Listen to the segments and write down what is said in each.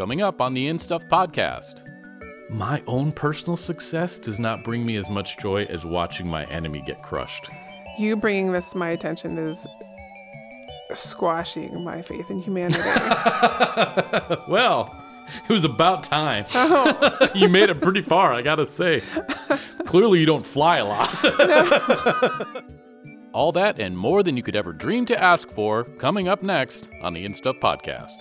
coming up on the In Stuff podcast. My own personal success does not bring me as much joy as watching my enemy get crushed. You bringing this to my attention is squashing my faith in humanity. Well, it was about time. Oh. you made it pretty far, I gotta say. Clearly, you don't fly a lot. All that and more than you could ever dream to ask for coming up next on the In Stuff podcast.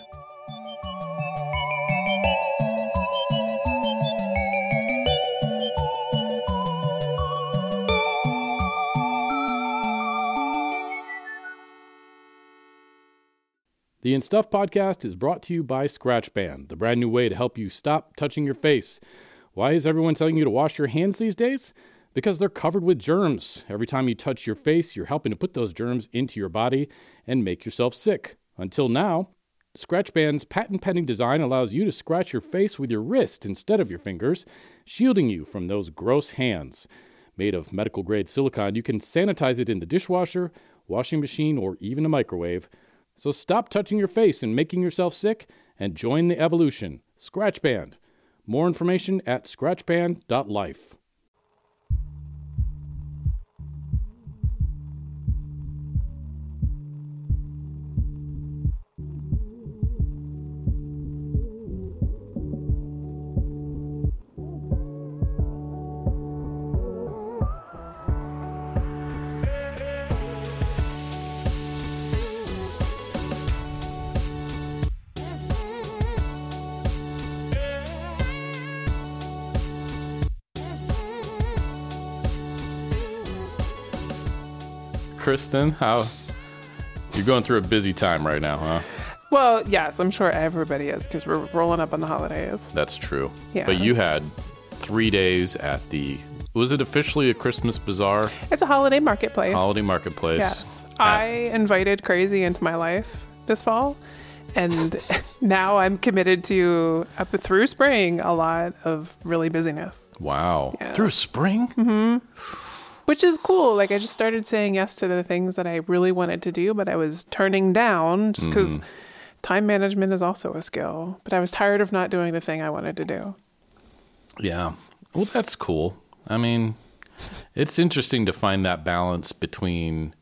The In Stuff podcast is brought to you by Scratch Band, the brand new way to help you stop touching your face. Why is everyone telling you to wash your hands these days? Because they're covered with germs. Every time you touch your face, you're helping to put those germs into your body and make yourself sick. Until now, Scratch Band's patent pending design allows you to scratch your face with your wrist instead of your fingers, shielding you from those gross hands. Made of medical grade silicone, you can sanitize it in the dishwasher, washing machine, or even a microwave. So stop touching your face and making yourself sick and join the evolution. Scratch Band. More information at scratchband.life. Kristen, how you're going through a busy time right now, huh? well, yes, I'm sure everybody is because we're rolling up on the holidays. That's true. Yeah. But you had three days at the was it officially a Christmas bazaar It's a holiday marketplace. holiday marketplace? Yes. at- I invited crazy into my life this fall. And now I'm committed to up through spring a lot of really busyness, wow. Yeah. Through spring? Mm-hmm. Which is cool. Like I just started saying yes to the things that I really wanted to do, but I was turning down just because mm-hmm. time management is also a skill. But I was tired of not doing the thing I wanted to do. Yeah. Well, that's cool. I mean, it's interesting to find that balance between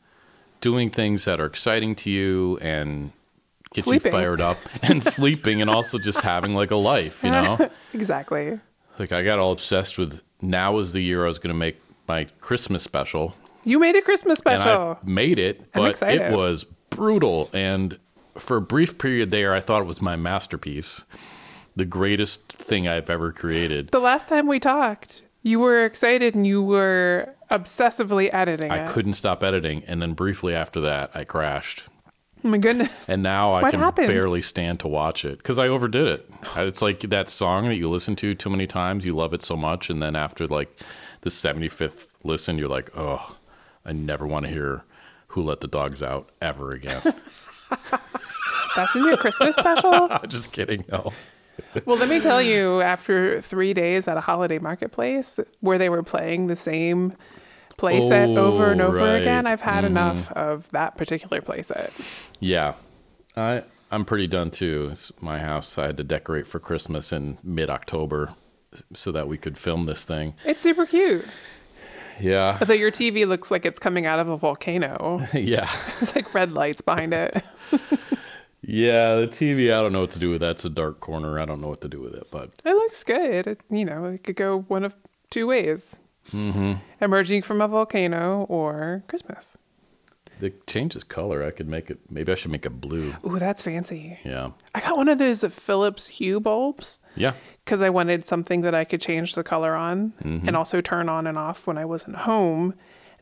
doing things that are exciting to you and get Sleeping. you fired up and sleeping and also just having like a life, you know? Exactly. like I got all obsessed with now is the year I was going to make my Christmas special You made a Christmas and special. I made it, but it was brutal and for a brief period there I thought it was my masterpiece. The greatest thing I've ever created. The last time we talked, you were excited and you were obsessively editing I it. couldn't stop editing, and then briefly after that, I crashed. Oh my goodness. And now I What can happened? barely stand to watch it because I overdid it. It's like that song that you listen to too many times, you love it so much, and then after like the 75th listen, you're like, oh, I never want to hear Who Let the Dogs Out ever again. That's in your Christmas special? Just kidding. No. Well, let me tell you, after three days at a holiday marketplace where they were playing the same playset Oh, over and over right. again, I've had mm-hmm. enough of that particular playset. Yeah. I, I'm pretty done too. It's my house, I had to decorate for Christmas in mid October so that we could film this thing. It's super cute. Yeah. Although your TV looks like it's coming out of a volcano. yeah. It's like red lights behind it. Yeah, the TV, I don't know what to do with that. It's a dark corner. I don't know what to do with it, but It looks good. It, you know, it could go one of two ways. Mm-hmm. Emerging from a volcano or Christmas. it changes color. I could make it, maybe I should make it blue. Ooh, that's fancy. Yeah. I got one of those Philips Hue bulbs Yeah. Because I wanted something that I could change the color on Mm-hmm. and also turn on and off when I wasn't home.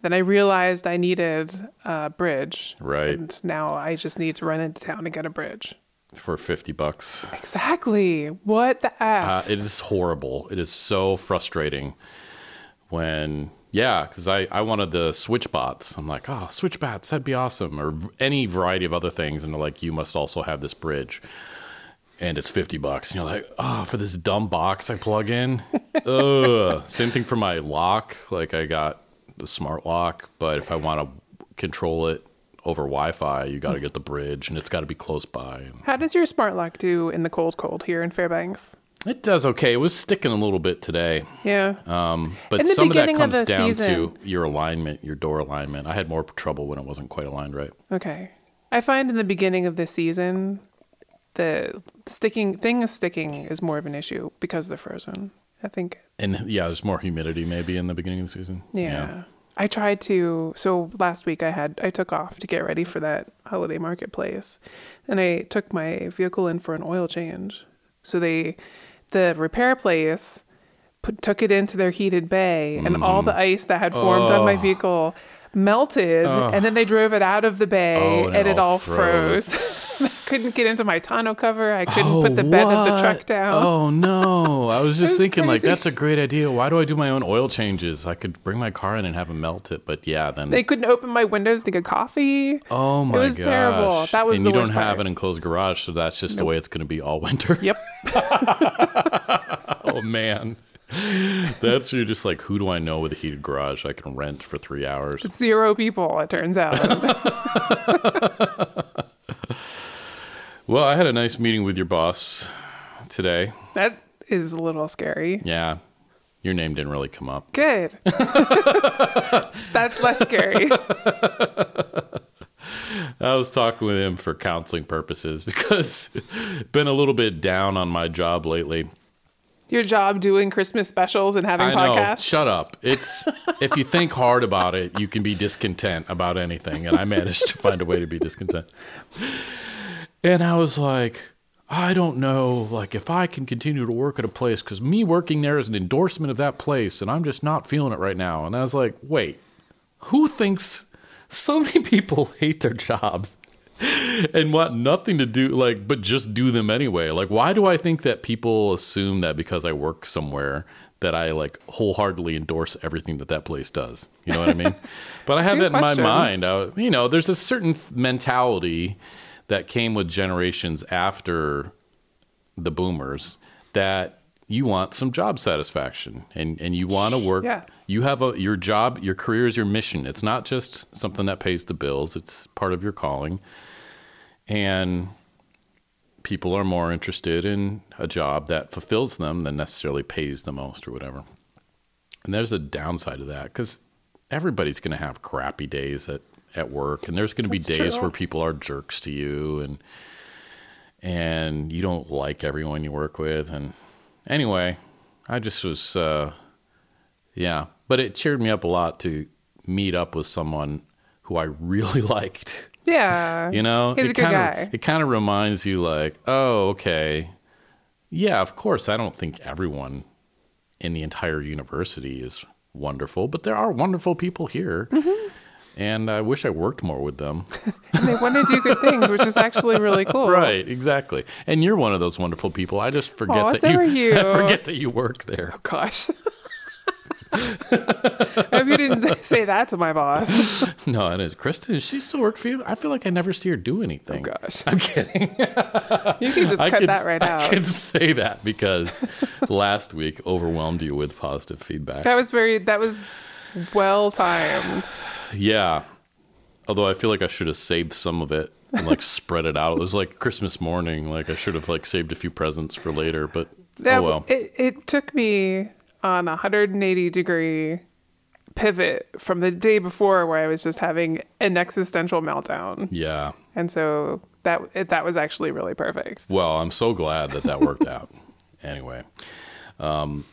Then I realized I needed a bridge. Right. And now I just need to run into town and get a bridge. For 50 bucks. Exactly. What the F? Uh, it is horrible. It is so frustrating when, yeah, because I, I wanted the switch bots. I'm like, oh, switch bots, that'd be awesome. Or any variety of other things. And they're like, you must also have this bridge. And it's 50 bucks. And you're like, oh, for this dumb box I plug in? Ugh. Same thing for my lock. Like, I got the smart lock, but if I want to control it over Wi-Fi. You got to get the bridge, and it's got to be close by. How does your smart lock do in the cold, cold here in Fairbanks? it does okay. It was sticking a little bit today, Yeah. um, but some of that beginning of comes down season- to your alignment, your door alignment. I had more trouble when it wasn't quite aligned right. Okay. I find in the beginning of the season, the sticking thing is sticking is more of an issue because they're frozen. I think. And yeah, there's more humidity maybe in the beginning of the season. Yeah. I tried to. So last week I had I took off to get ready for that holiday marketplace, and I took my vehicle in for an oil change. So they, the repair place, put, took it into their heated bay, and all mm-hmm. the ice that had formed on my. Oh. vehicle melted, and then they drove it out of the bay, Oh, and, and it all froze. froze. I couldn't get into my tonneau cover. I couldn't oh, put the bed of the truck down. Oh no! I was just thinking like that's a great idea. Why do I do my own oil changes? I could bring my car in and have them melt it. But yeah, then They couldn't open my windows to get coffee. oh my It was gosh, terrible. That was and you don't have an enclosed garage, so that's just the way it's going to be all winter. Yep. oh man, that's you're just like who do I know with a heated garage I can rent for three hours? Zero people, it turns out. Well, I had a nice meeting with your boss today. that is a little scary. Yeah, your name didn't really come up. Good. That's less scary. I was talking with him for counseling purposes because been a little bit down on my job lately. Your job doing Christmas specials and having I know. podcasts. Shut up. It's if you think hard about it, you can be discontent about anything, and I managed to find a way to be discontent. And I was like, I don't know, like if I can continue to work at a place because me working there is an endorsement of that place, and I'm just not feeling it right now. And I was like, wait, who thinks so many people hate their jobs? And want nothing to do like but just do them anyway. Like why do i think that people assume that because i work somewhere that i like wholeheartedly endorse everything that that place does? You know what i mean? But i have that in my mind. I, you know there's a certain mentality that came with generations after the boomers that you want some job satisfaction and and you want to work. Yes. you have a your job your career is your mission. It's not just something that pays the bills. It's part of your calling and people are more interested in a job that fulfills them than necessarily pays the most or whatever. And there's a downside to that because everybody's going to have crappy days at, at work and there's going to be That's days true. where people are jerks to you and and you don't like everyone you work with and anyway i just was uh yeah. But it cheered me up a lot to meet up with someone who i really liked Yeah. you know He's it a good kinda, guy. it kind of reminds you like oh okay yeah of course i don't think everyone in the entire university is wonderful but there are wonderful people here Mm-hmm. and i wish i worked more with them And they want to do good things, which is actually really cool. right exactly and you're one of those wonderful people i just forget that you, you. i forget that you work there Oh Gosh. I hope you didn't say that to my boss. no it is kristen does she still work for you i feel like i never see her do anything Oh, gosh. i'm kidding You can just I cut could- that right I out. I can say that because last week overwhelmed you with positive feedback. That was very, that was well timed. Yeah. Although I feel like I should have saved some of it and like spread it out. It was like Christmas morning. Like I should have like saved a few presents for later, but That, oh well. it, it took me on a 180 degree pivot from the day before where I was just having an existential meltdown. yeah. And so that it, that was actually really perfect. Well, I'm so glad that that worked out. Anyway. Um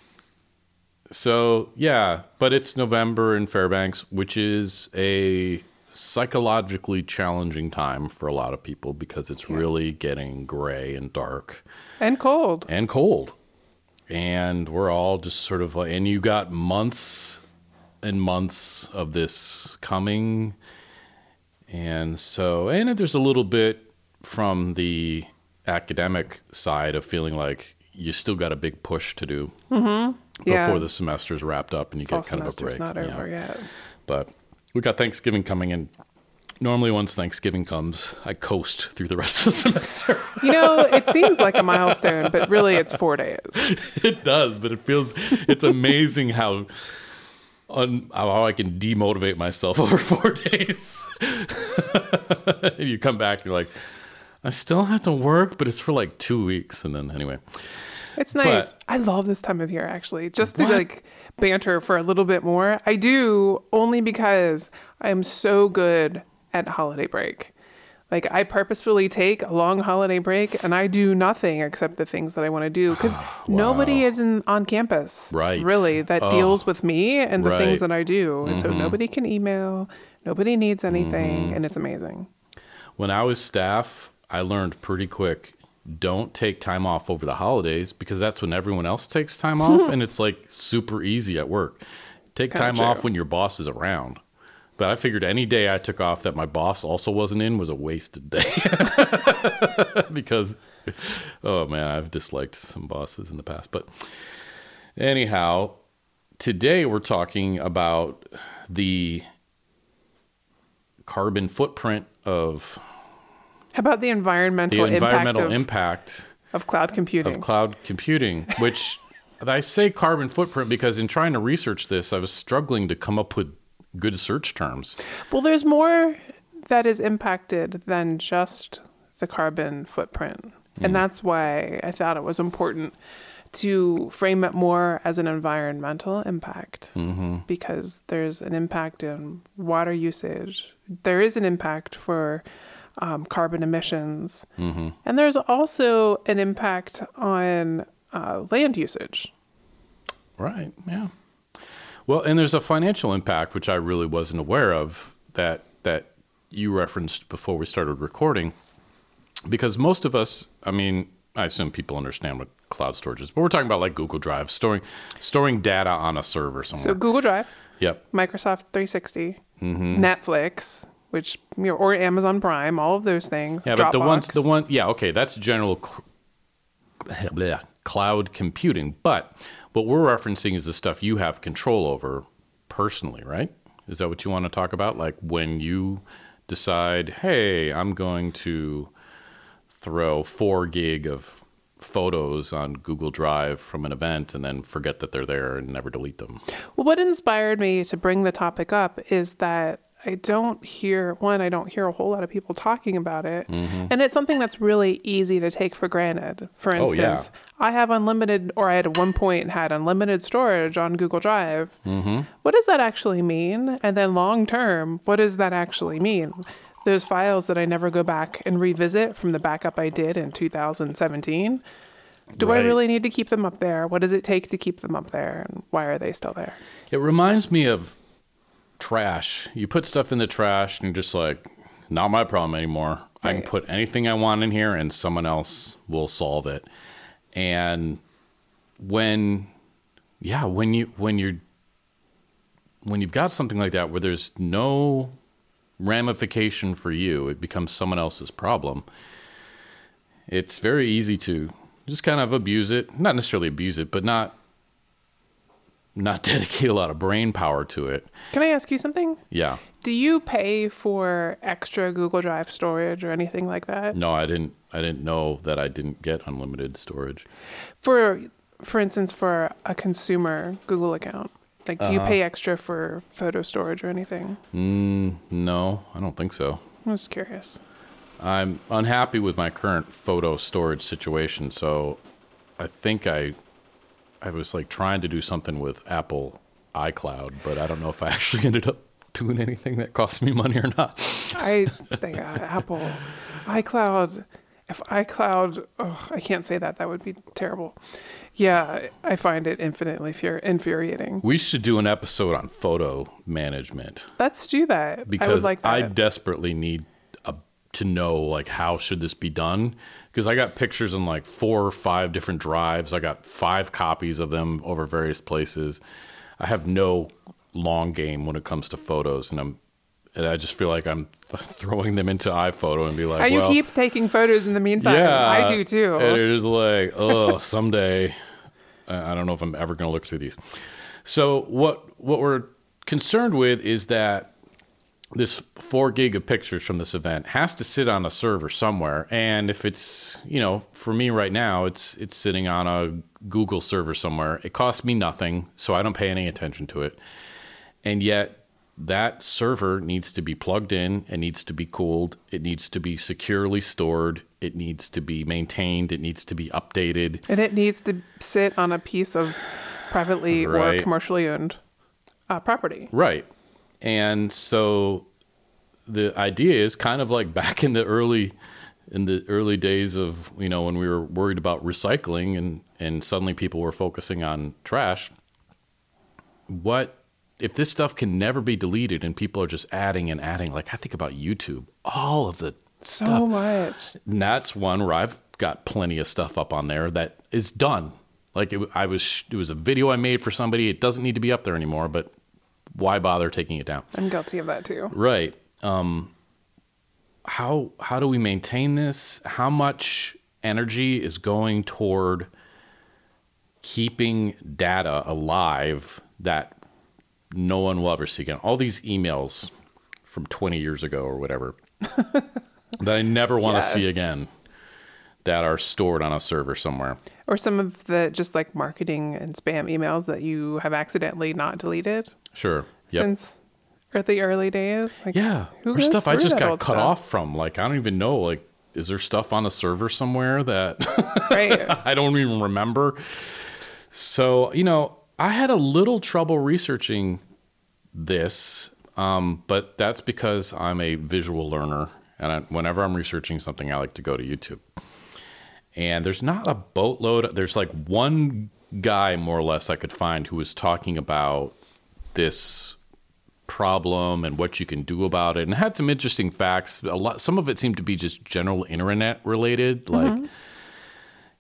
so yeah, but it's November in Fairbanks, which is a psychologically challenging time for a lot of people because it's really getting gray and dark. And cold. and cold. And we're all just sort of like, and you got months and months of this coming. And so, and there's a little bit from the academic side of feeling like you still got a big push to do mm-hmm. Yeah. before the semester's wrapped up and you Fall get kind of a break. not Yeah. over yet. But we got Thanksgiving coming in. Normally, once Thanksgiving comes, I coast through the rest of the semester. You know, it seems like a milestone, but really it's four days. it does, but it feels it's amazing how un, how I can demotivate myself over four days. you come back and you're like, I still have to work, but it's for like two weeks. And then anyway, It's nice. But- I love this time of year actually. Just to What? like banter for a little bit more. I do only because I am so good at holiday break. Like I purposefully take a long holiday break and I do nothing except the things that I want to do because nobody is in on campus. Right. Really that Oh. deals with me and the Right. Mm-hmm. things that I do. And so nobody can email, nobody needs anything and it's amazing. when I was staff, I learned pretty quick don't take time off over the holidays because that's when everyone else takes time off and it's like super easy at work. Take Kinda time true. off when your boss is around. But I figured any day I took off that my boss also wasn't in was a wasted day. because oh man, I've disliked some bosses in the past. But anyhow, today we're talking about the carbon footprint of How about the environmental, the environmental impact of, impact of cloud computing? of cloud computing, which I say carbon footprint because in trying to research this, I was struggling to come up with good search terms. Well, there's more that is impacted than just the carbon footprint. And that's why I thought it was important to frame it more as an environmental impact because there's an impact in water usage, there is an impact for um, carbon emissions, and there's also an impact on uh, land usage. Right. Yeah. Well, and there's a financial impact which I really wasn't aware of that that you referenced before we started recording, because most of us, I mean, I assume people understand what cloud storage is, but we're talking about like Google Drive, storing storing data on a server somewhere. So, Google Drive. yep. Microsoft 360, mm-hmm. Netflix, which or Amazon Prime, all of those things. Yeah, but the ones, the one, yeah, okay, that's general cl- cloud computing. But what we're referencing is the stuff you have control over personally, right? Is that what you want to talk about? Like when you decide, hey, I'm going to throw four gig of photos on Google Drive from an event and then forget that they're there and never delete them. Well, what inspired me to bring the topic up is that I don't hear one, I don't hear a whole lot of people talking about it. And it's something that's really easy to take for granted. For Mm-hmm. Oh, yeah. instance, I have unlimited, or I had at one point had unlimited storage on Google Drive. Mm-hmm. What does that actually mean? And then long term, what does that actually mean? Those files that I never go back and revisit from the backup I did in 2017. Do I really need to keep them up there? What does it take to keep them up there? And why are they still there? It reminds me of trash. You put stuff in the trash and you're just like, not my problem anymore. I can put anything I want in here and someone else will solve it. And when yeah, when you when you're when you've got something like that where there's no ramification for you, it becomes someone else's problem. It's very easy to just kind of abuse it, not necessarily abuse it, but not not dedicate a lot of brain power to it. Can I ask you something? Yeah. Do you pay for extra Google Drive storage or anything like that? No, I didn't I didn't know that I didn't get unlimited storage. For for instance, for a consumer Google account. Like do you Uh-huh. pay extra for photo storage or anything? Mm, no, I don't think so. I was curious. I'm unhappy with my current photo storage situation, so I think I I was like trying to do something with Apple iCloud, but I don't know if I actually ended up doing anything that cost me money or not. I think uh, Apple iCloud if iCloud oh, I can't say that that would be terrible. Yeah, I find it infinitely fur- infuriating. We should do an episode on photo management. Let's do that. I because like I, desperately need a, to know like how should this be done because I got pictures in like four or five different drives. I got five copies of them over various places. I have no long game when it comes to photos, and I'm and I just feel like I'm throwing them into iPhoto and be like, oh, you well, keep taking photos in the meantime. yeah, I do too. And it is like, oh, someday, I I don't know if I'm ever going to look through these. So what what we're concerned with is that this four gig of pictures from this event has to sit on a server somewhere, and if it's you know for me right now, it's it's sitting on a Google server somewhere. It costs me nothing, so I don't pay any attention to it, and yet that server needs to be plugged in, it needs to be cooled, it needs to be securely stored, it needs to be maintained, it needs to be updated. And it needs to sit on a piece of privately Right. or commercially owned uh, property. Right. And so the idea is kind of like back in the early in the early days of, you know, when we were worried about recycling and and suddenly people were focusing on trash. What if this stuff can never be deleted and people are just adding and adding like I think about YouTube, all of the So stuff. much. And that's one where I've got plenty of stuff up on there that is done. Like it, I was, it was a video I made for somebody. It doesn't need to be up there anymore, but why bother taking it down? I'm guilty of that too. Right. Um, how how do we maintain this? How much energy is going toward keeping data alive that no one will ever see again? All these emails from 20 years ago or whatever that I never want to see again that are stored on a server somewhere. Or some of the just like marketing and spam emails that you have accidentally not deleted Sure. Yep. since the early days. Like, Yeah, who or stuff I just got cut stuff? off from. Like I don't even know. Like, is there stuff on a server somewhere that Right. I don't even remember? So you know, I had a little trouble researching this, um, but that's because I'm a visual learner, and I, whenever I'm researching something, I like to go to YouTube. And there's not a boatload. There's like one guy, more or less, I could find who was talking about this problem and what you can do about it and had some interesting facts a lot some of it seemed to be just general internet related like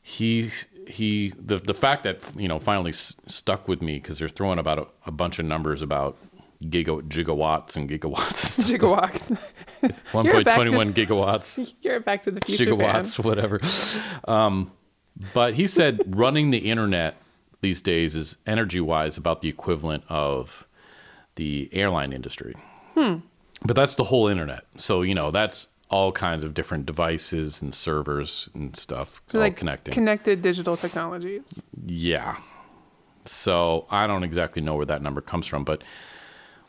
he he the the fact that you know finally s- stuck with me because they're throwing about a, a bunch of numbers about giga, gigawatts and gigawatts Gigawatts. 1.21 gigawatts You're Back to the Future fan. gigawatts, whatever. Um, but he said running the internet these days is energy wise about the equivalent of the airline industry. Hmm. But that's the whole internet. So, you know, that's all kinds of different devices and servers and stuff So all like connecting. connected digital technologies. yeah. So I don't exactly know where that number comes from, but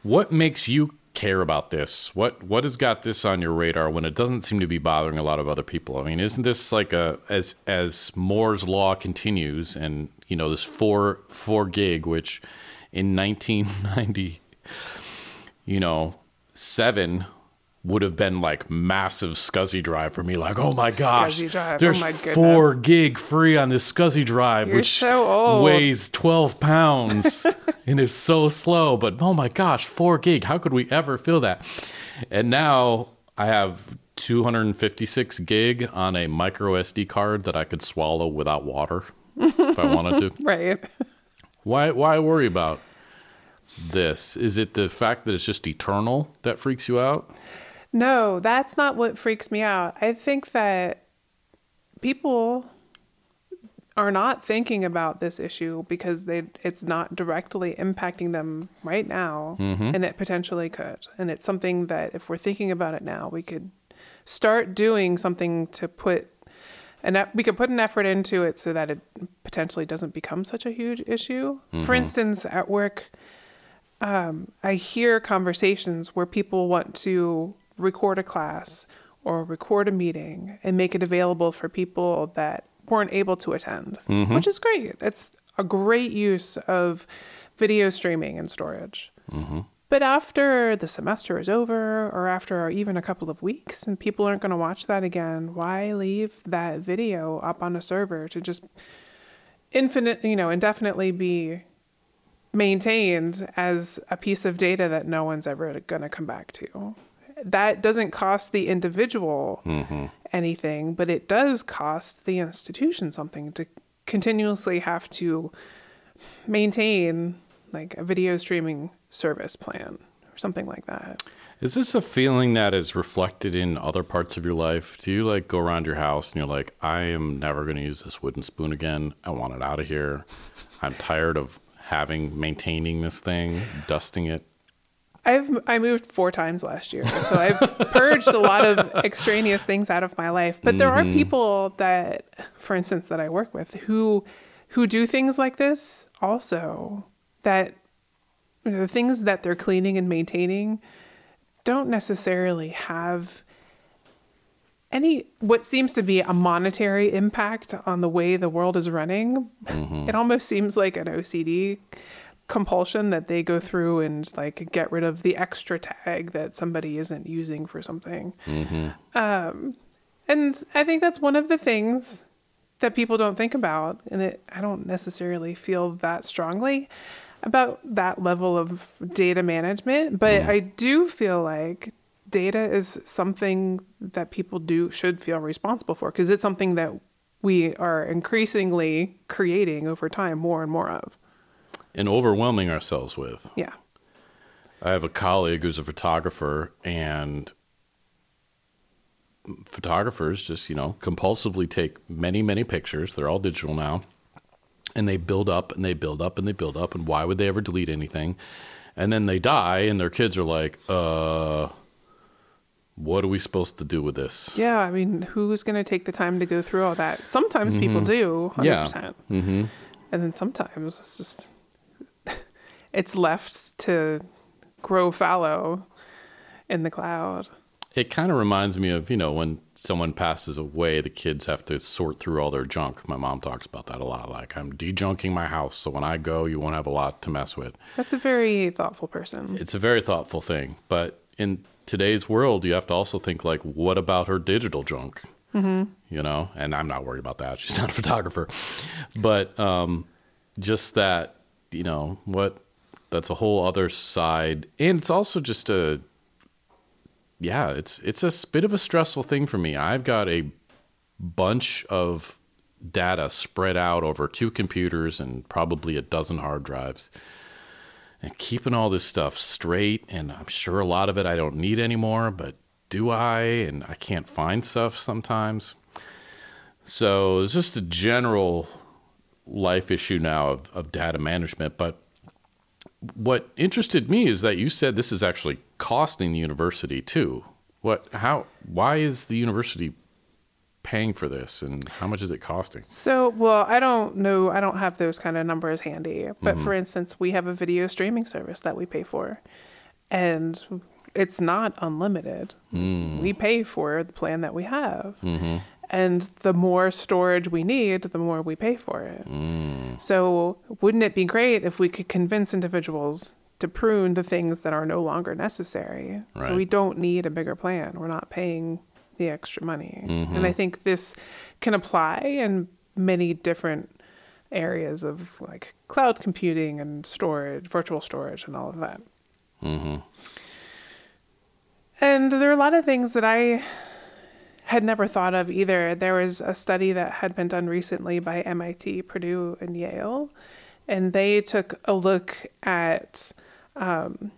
what makes you care about this? What what has got this on your radar when it doesn't seem to be bothering a lot of other people? I mean, isn't this like a as as Moore's law continues and you know this four four gig, which in 1990, you know, seven would have been like massive SCSI drive for me. Like, oh my gosh. Oh there's my four gig free on this SCSI drive, You're which so weighs 12 pounds and is so slow. But oh my gosh, four gig. How could we ever feel that? And now I have 256 gig on a micro SD card that I could swallow without water if I wanted to. Right. Why, why worry about this? Is it the fact that it's just eternal that freaks you out? No, that's not what freaks me out. I think that people are not thinking about this issue because they it's not directly impacting them right now and it potentially could. And it's something that if we're thinking about it now, we could start doing something to put and we could put an effort into it so that it potentially doesn't become such a huge issue. For instance, at work, um, I hear conversations where people want to record a class or record a meeting and make it available for people that weren't able to attend, mm-hmm. which is great. It's a great use of video streaming and storage. Mm-hmm. But after the semester is over, or after even a couple of weeks, and people aren't going to watch that again, why leave that video up on a server to just infinite, you know, indefinitely be maintained as a piece of data that no one's ever going to come back to? That doesn't cost the individual mm-hmm. anything, but it does cost the institution something to continuously have to maintain like a video streaming service plan or something like that. Is this a feeling that is reflected in other parts of your life? Do you like go around your house and you're like, I am never going to use this wooden spoon again. I want it out of here. I'm tired of having maintaining this thing, dusting it. I've I moved four times last year, so I've purged a lot of extraneous things out of my life. But there are mm-hmm. people that, for instance, that I work with who who do things like this also that you know, the things that they're cleaning and maintaining don't necessarily have any what seems to be a monetary impact on the way the world is running. Mm-hmm. It almost seems like an OCD compulsion that they go through and like get rid of the extra tag that somebody isn't using for something. Um, and I think that's one of the things that people don't think about, and it, I don't necessarily feel that strongly about that level of data management, but I do feel like data is something that people do should feel responsible for because it's something that we are increasingly creating over time more and more of. And overwhelming ourselves with. Yeah. I have a colleague who's a photographer, and photographers just, you know, compulsively take many, many pictures. They're all digital now. And they build up and they build up and they build up. And why would they ever delete anything? And then they die, and their kids are like, uh, what are we supposed to do with this? Yeah, I mean, who's going to take the time to go through all that? Sometimes people do, 100%. Yeah. Mm-hmm. And then sometimes it's just it's left to grow fallow in the cloud. It kind of reminds me of, you know, when someone passes away, the kids have to sort through all their junk. My mom talks about that a lot. Like, I'm de-junking my house, so when I go, you won't have a lot to mess with. That's a very thoughtful person. It's a very thoughtful thing. But in today's world, you have to also think, like, what about her digital junk? Mm-hmm. You know, and I'm not worried about that. She's not a photographer. But um, just that, you know, what that's a whole other side. And it's also just a, yeah, it's it's a bit of a stressful thing for me. I've got a bunch of data spread out over two computers and probably a dozen hard drives. And keeping all this stuff straight, and I'm sure a lot of it I don't need anymore, but do I? And I can't find stuff sometimes. So it's just a general life issue now of, of data management. But what interested me is that you said this is actually costing the university too. What? How? Why is the university paying for this, and how much is it costing? So, well, I don't know. I don't have those kind of numbers handy. But mm-hmm. for instance, we have a video streaming service that we pay for, and it's not unlimited. Mm. We pay for the plan that we have. Mm-hmm. And the more storage we need, the more we pay for it. Mm. So, wouldn't it be great if we could convince individuals to prune the things that are no longer necessary? So, we don't need a bigger plan. We're not paying the extra money. Mm-hmm. And I think this can apply in many different areas of like cloud computing and storage, virtual storage, and all of that. Mm-hmm. And there are a lot of things that I had never thought of either. There was a study that had been done recently by MIT, Purdue, and Yale, and they took a look at um,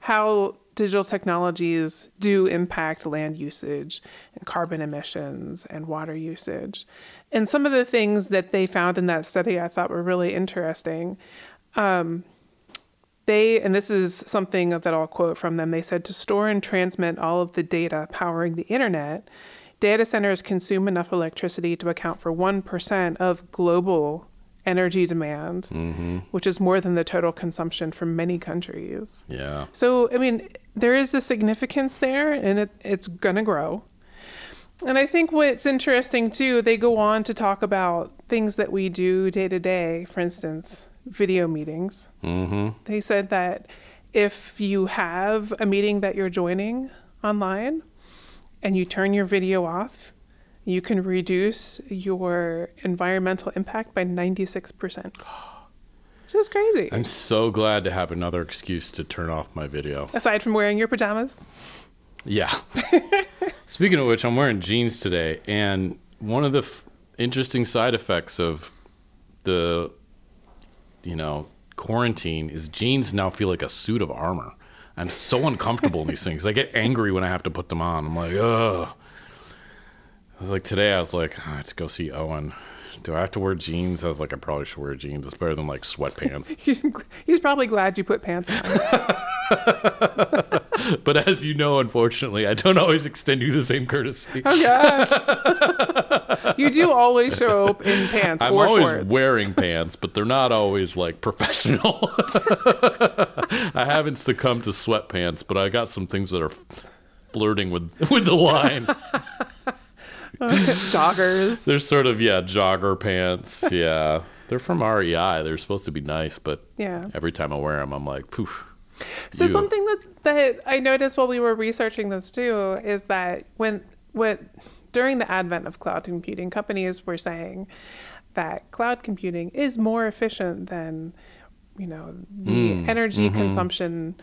how digital technologies do impact land usage and carbon emissions and water usage. And some of the things that they found in that study I thought were really interesting they and this is something that I'll quote from them. They said to store and transmit all of the data powering the internet, data centers consume enough electricity to account for 1% of global energy demand, which is more than the total consumption for many countries. Yeah. So, I mean, there is a significance there and it, it's going to grow. And I think what's interesting too, they go on to talk about things that we do day to day, for instance, video meetings. Mm-hmm. They said that if you have a meeting that you're joining online and you turn your video off, you can reduce your environmental impact by 96%. Which is crazy. I'm so glad to have another excuse to turn off my video. Aside from wearing your pajamas. Yeah. Speaking of which, I'm wearing jeans today, and one of the f- interesting side effects of the, you know, quarantine is jeans now feel like a suit of armor. I'm so uncomfortable in these things. I get angry when I have to put them on. I'm like, ugh. I was like today, I was like, "Ah, let's go see Owen. Do I have to wear jeans? I was like, I probably should wear jeans. It's better than like sweatpants. He's probably glad you put pants on. but as you know, unfortunately, I don't always extend you the same courtesy. Oh gosh. You do always show up in pants I'm or always shorts. wearing pants, but they're not always like professional. I haven't succumbed to sweatpants, but I got some things that are flirting with with the line. Joggers. They're sort of yeah, jogger pants. Yeah, they're from REI. They're supposed to be nice, but Yeah. every time I wear them, I'm like, poof. So you. something that that I noticed while we were researching this too is that when what during the advent of cloud computing, companies were saying that cloud computing is more efficient than you know the Mm, energy mm-hmm. consumption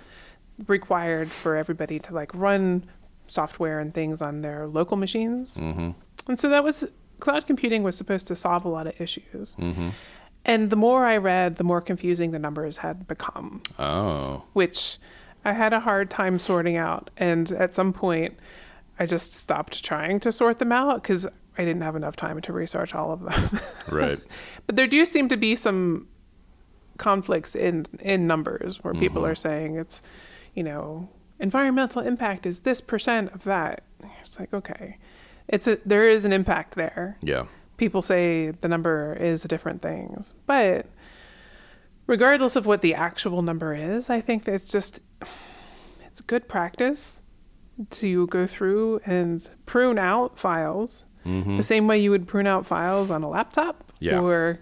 required for everybody to like run software and things on their local machines. Mm-hmm. And so that was cloud computing was supposed to solve a lot of issues. Mm-hmm. And the more I read, the more confusing the numbers had become Oh, which I had a hard time sorting out. And at some point, I just stopped trying to sort them out because I didn't have enough time to research all of them. right. but there do seem to be some conflicts in in numbers where people mm-hmm. are saying it's, you know, environmental impact is this percent of that. It's like okay, it's a there is an impact there Yeah. people say the number is different things. But regardless of what the actual number is, I think that it's just it's good practice to go through and prune out files Mm-hmm. the same way you would prune out files on a laptop Yeah. or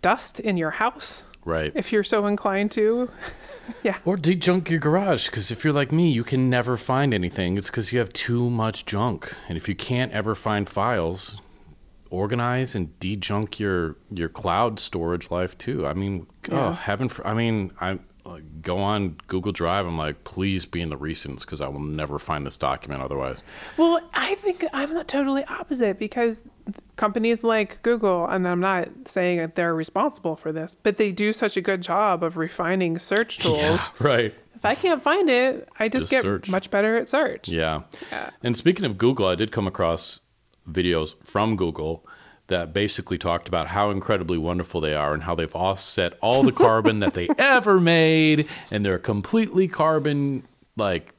dust in your house Right. if you're so inclined to. yeah. Or de-junk your garage, because if you're like me, you can never find anything. It's because you have too much junk, and if you can't ever find files, organize and de-junk your your cloud storage life too. I mean, oh Yeah. heaven! For, I mean, I like, go on Google Drive. I'm like, please be in the recents, because I will never find this document otherwise. Well, I think I'm not totally opposite because companies like Google, and I'm not saying that they're responsible for this, but they do such a good job of refining search tools. right. If I can't find it, I just, Just get search. much better at search. Yeah. Yeah. And speaking of Google, I did come across videos from Google that basically talked about how incredibly wonderful they are and how they've offset all the carbon that they ever made and they're completely carbon like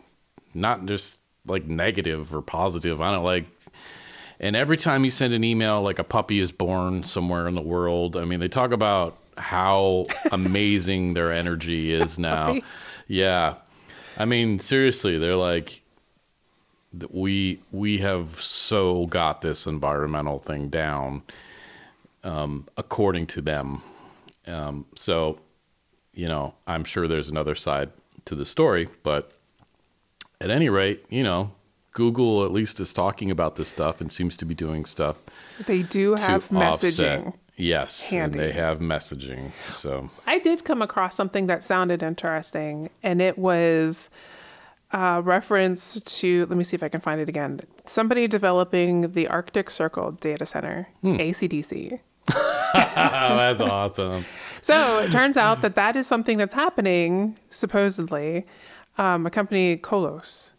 not just like negative or positive. I don't like and every time you send an email like a puppy is born somewhere in the world, I mean they talk about how amazing their energy is now. Yeah. I mean seriously, they're like we we have so got this environmental thing down um, according to them um, so you know i'm sure there's another side to the story but at any rate you know google at least is talking about this stuff and seems to be doing stuff They do have to offset. messaging. yes and they have messaging so I did come across something that sounded interesting, and it was a reference to, let me see if I can find it again. Somebody developing the Arctic Circle data center, Hmm. ACDC. that's awesome So it turns out that that is something that's happening, supposedly. Um, a company, Kolos,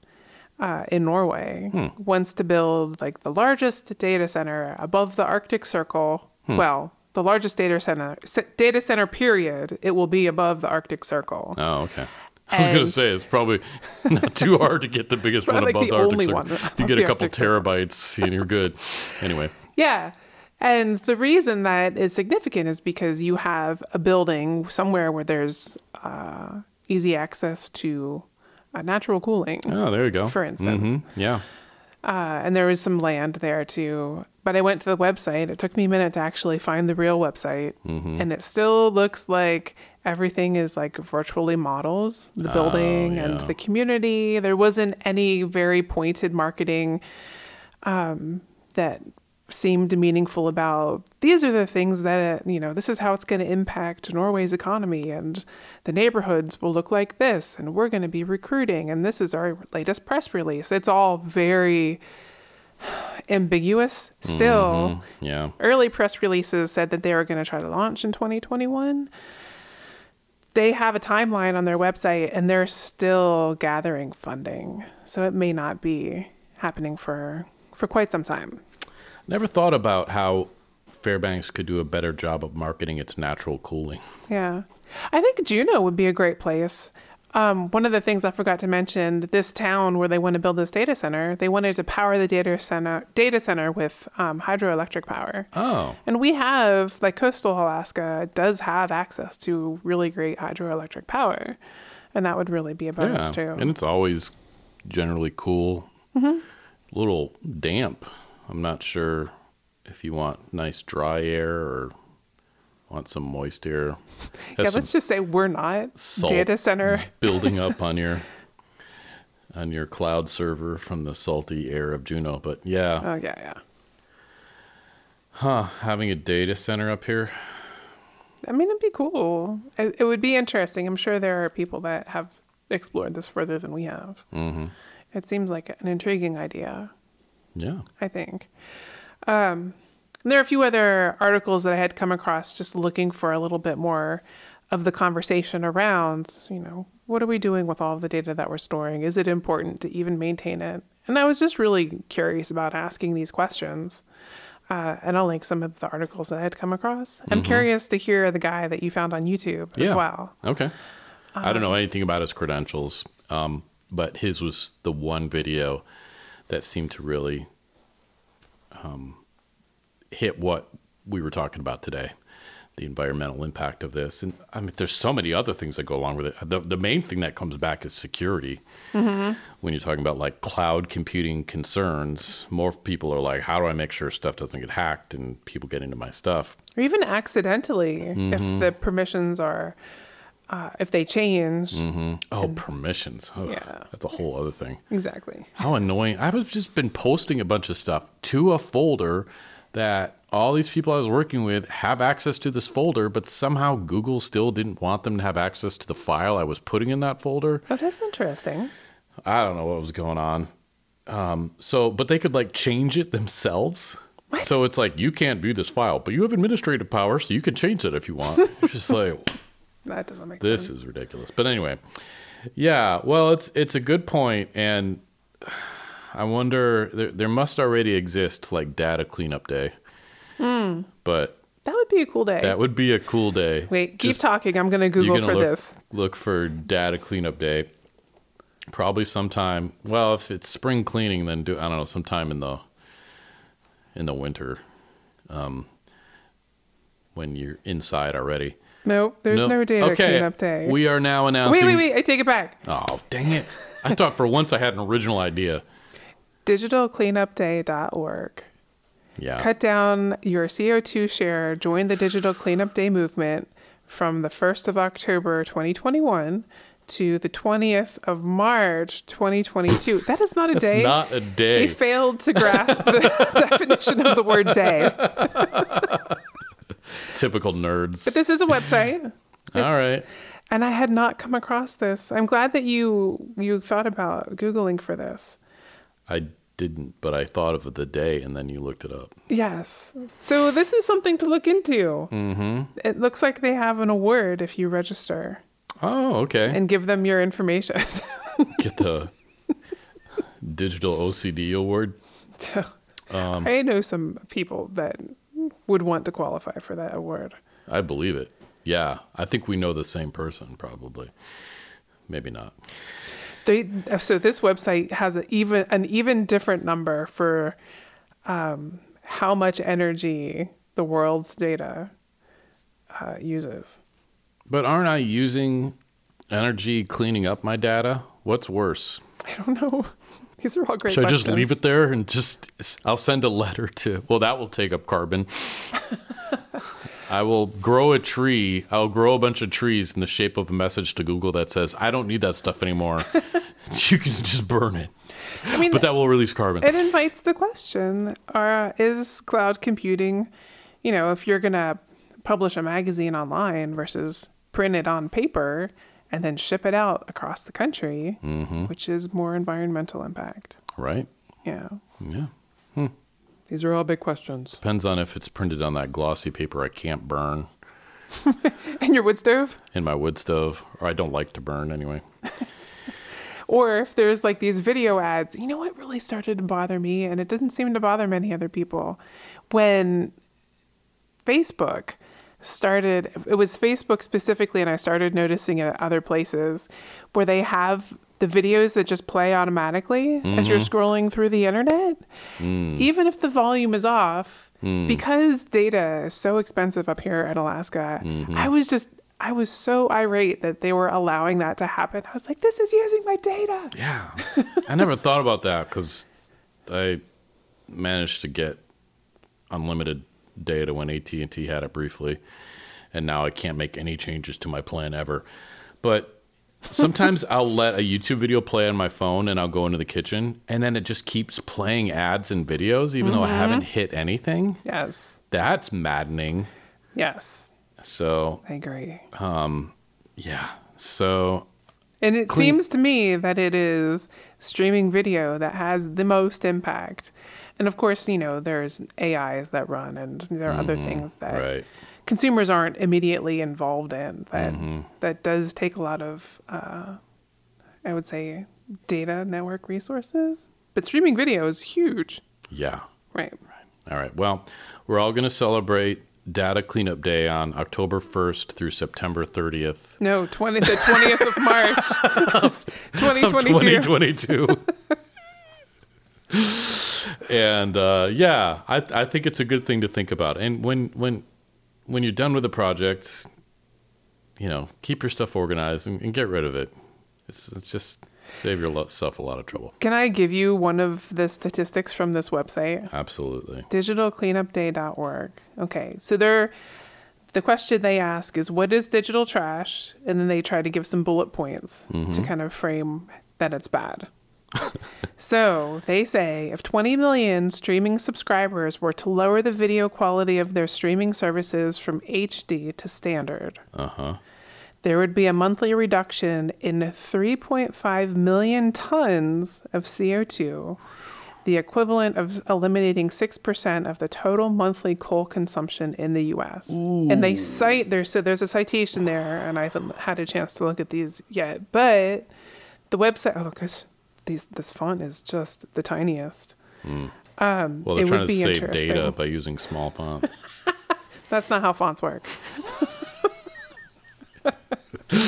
uh, in Norway, wants to build like the largest data center above the Arctic Circle. Well, the largest data center, data center period. It will be above the Arctic Circle. oh okay I was gonna say it's probably not too hard to get the biggest one above the the Arctic Circle. one If you get a couple Arctic terabytes and you're good. Anyway, Yeah. And the reason that is significant is because you have a building somewhere where there's uh, easy access to uh, natural cooling. oh, there you go. For instance. Mhm. yeah. Uh, and there was some land there too. But I went to the website. It took me a minute to actually find the real website. Mm-hmm. And it still looks like everything is like virtually models the building and Oh, yeah. the community. There wasn't any very pointed marketing um, that seemed meaningful about these are the things that, you know, this is how it's going to impact Norway's economy and the neighborhoods will look like this and we're going to be recruiting and this is our latest press release. It's all very ambiguous still. Mhm. Yeah. Early press releases said that they were going to try to launch in 2021. They have a timeline on their website and they're still gathering funding. So it may not be happening for for quite some time. Never thought about how Fairbanks could do a better job of marketing its natural cooling. Yeah. I think Juneau would be a great place. Um, one of the things I forgot to mention, this town where they want to build this data center, they wanted to power the data center data center with um, hydroelectric power. Oh, And we have, like coastal Alaska, does have access to really great hydroelectric power, and that would really be a bonus yeah. too. And it's always generally cool. A little damp. I'm not sure if you want nice dry air or want some moist air. yeah, let's just say we're not data center. building up on your on your cloud server from the salty air of Juneau. But yeah, Oh yeah, yeah. huh? Having a data center up here. I mean, it'd be cool. It, it would be interesting. I'm sure there are people that have explored this further than we have. hmm It seems like an intriguing idea. Yeah. I think. Um, there are a few other articles that I had come across just looking for a little bit more of the conversation around, you know, what are we doing with all of the data that we're storing? Is it important to even maintain it? And I was just really curious about asking these questions. Uh, and I'll link some of the articles that I had come across. I'm curious to hear the guy that you found on YouTube as well. Okay. I don't Um, know anything about his credentials, um, but his was the one video that seemed to really um, hit what we were talking about today the environmental impact of this. And I mean, there's so many other things that go along with it. The, the main thing that comes back is security. Mm-hmm. When you're talking about like cloud computing concerns, more people are like, how do I make sure stuff doesn't get hacked and people get into my stuff? Or even accidentally, Mm-hmm. if the permissions are, uh, if they change. Oh, permissions. Ugh, Yeah. That's a whole other thing. Exactly. How annoying. I've just been posting a bunch of stuff to a folder that all these people I was working with have access to this folder, but somehow Google still didn't want them to have access to the file I was putting in that folder. Oh, that's interesting. I don't know what was going on. Um, so, but they could like change it themselves. So it's like, you can't view this file, but you have administrative power, so you can change it if you want. It's just like, That doesn't make sense. this sense. is ridiculous. But anyway, yeah. Well, it's it's a good point, and I wonder there there must already exist like data cleanup day, but That would be a cool day. that would be a cool day. Wait, keep Just- talking. I'm going to Google for look, this. Look for data cleanup day. Probably sometime. Well, if it's spring cleaning, then do I don't know sometime in the in the winter, um, when you're inside already. Nope, there's Nope. no data okay. cleanup day. We are now announcing. wait, wait, wait. I take it back. Oh, dang it. I thought for once I had an original idea. Digitalcleanupday.org. Yeah. Cut down your CO2 share. Join the Digital Cleanup Day movement from the 1st of October 2021 to the 20th of March 2022. That is not a That's day. not a day. They failed to grasp the definition of the word day. Typical nerds. But this is a website. All right. And I had not come across this. I'm glad that you you thought about googling for this. I didn't, but I thought of the day and then you looked it up. Yes. So this is something to look into. Mm-hmm. It looks like they have an award if you register Oh, okay. and give them your information. Get the digital OCD award. Um, I know some people that would want to qualify for that award. I believe it. Yeah. I think we know the same person, probably. Maybe not. They so this website has an even an even different number for um, how much energy the world's data uh, uses. But aren't I using energy cleaning up my data? What's worse? I don't know. These are all great. Should I just leave it there and just I'll send a letter to well that will take up carbon. I will grow a tree. I'll grow a bunch of trees in the shape of a message to Google that says, "I don't need that stuff anymore. you can just burn it." I mean, But that will release carbon. it invites the question: uh, Is cloud computing, you know, if you're gonna publish a magazine online versus print it on paper and then ship it out across the country, Mm-hmm. which is more environmental impact? right? Yeah, Yeah. These are all big questions. Depends on if it's printed on that glossy paper I can't burn in your wood stove, in my wood stove, or I don't like to burn anyway. or if there's like these video ads. You know what really started to bother me, and it didn't seem to bother many other people, when Facebook started it was Facebook specifically and I started noticing it at other places where they have the videos that just play automatically as you're mm-hmm. scrolling through the internet. Mm. Even if the volume is off, mm. because data is so expensive up here in Alaska, mm-hmm. I was just I was so irate that they were allowing that to happen. I was like, this is using my data. Yeah, I never thought about that because I managed to get unlimited data when AT and T had it briefly, and now I can't make any changes to my plan ever. But sometimes I'll let a YouTube video play on my phone, and I'll go into the kitchen, and then it just keeps playing ads and videos, even though I haven't hit anything. Yes. That's maddening. Yes. So I agree. Um yeah, so And it Clean- seems to me that it is streaming video that has the most impact. And of course, you know, there's AIs that run and there are other things that right. Consumers aren't immediately involved in. That Mm-hmm. that does take a lot of uh, I would say data network resources. But streaming video is huge. Yeah. Right. right. All right. Well, we're all going to celebrate Data Cleanup Day on October 1st through September 30th. No, twenty the twentieth of March, twenty of 2022. and uh, yeah, I, I think it's a good thing to think about. And when when when you're done with the project, you know, keep your stuff organized and, and get rid of it. It's, it's just save yourself a lot of trouble. Can I give you one of the statistics from this website? Absolutely. digitalcleanupday.org. Okay, so they're the question they ask is what is digital trash, and then they try to give some bullet points mm-hmm. to kind of frame that it's bad. So they say if 20 million streaming subscribers were to lower the video quality of their streaming services from HD to standard, Uh huh. there would be a monthly reduction in 3.5 million tons of CO2, the equivalent of eliminating 6% of the total monthly coal consumption in the US. And they cite there's so there's a citation there and I haven't had a chance to look at these yet, but the website oh gosh, these this font is just the tiniest. Um, Well, it they're trying to save data by using small fonts. That's not how fonts work.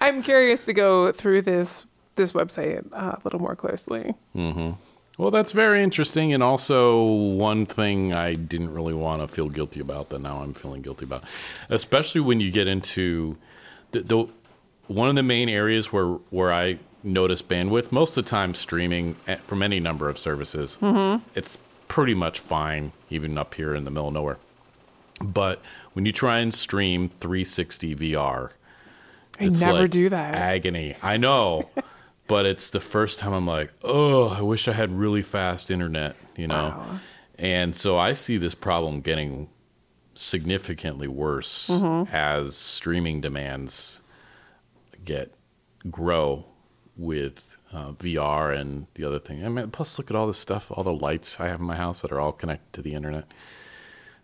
I'm curious to go through this this website uh, a little more closely. Well, that's very interesting, and also one thing I didn't really want to feel guilty about that now I'm feeling guilty about, especially when you get into the, the one of the main areas where where I notice bandwidth. Most of the time, streaming from any number of services, it's pretty much fine, even up here in the middle of nowhere. But when you try and stream 360 VR, I it's never like do that. Agony. I know. but it's the first time I'm like, oh, I wish I had really fast internet, you know? Wow. And so I see this problem getting significantly worse Mm-hmm. as streaming demands get grow with uh, VR and the other thing. I mean, plus look at all this stuff, all the lights I have in my house that are all connected to the internet.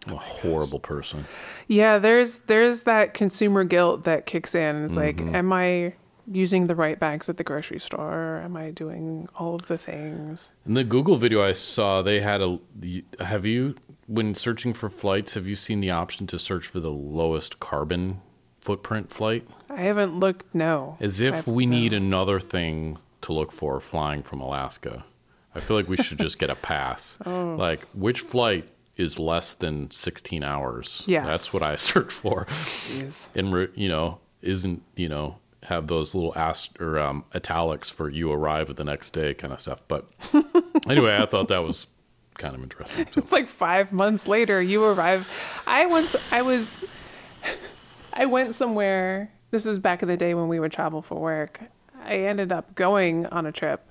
I'm a horrible person. Yeah, there's there's that consumer guilt that kicks in. It's like, am I using the right bags at the grocery store? Am I doing all of the things? In the Google video I saw, they had a. Have you, when searching for flights, have you seen the option to search for the lowest carbon footprint flight? I haven't looked. No. As if we no. need another thing to look for flying from Alaska. I feel like we should just get a pass. Oh. Like, which flight is less than 16 hours? Yes. That's what I search for. Jeez. And, you know, isn't, you know, have those little ast- or um, italics for you arrive the next day kind of stuff. But anyway, I thought that was kind of interesting. So. It's like five months later, you arrive. I once, I was, I went somewhere. This is back in the day when we would travel for work. I ended up going on a trip,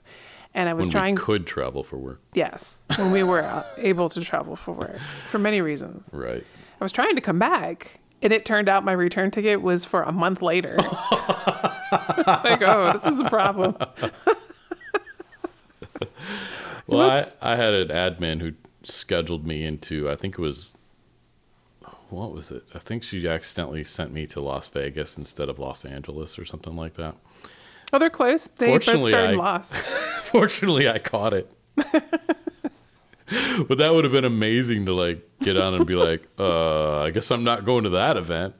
and I was when trying. we could travel for work. yes, when we were uh, able to travel for work for many reasons. Right. I was trying to come back, and it turned out my return ticket was for a month later. it's like, oh, this is a problem. Well, I, I had an admin who scheduled me into, I think it was, what was it? I think she accidentally sent me to Las Vegas instead of Los Angeles or something like that. Oh, they're close. They both Fortunately, started I- lost. Fortunately, I caught it. but that would have been amazing to like get on and be like, uh, I guess I'm not going to that event.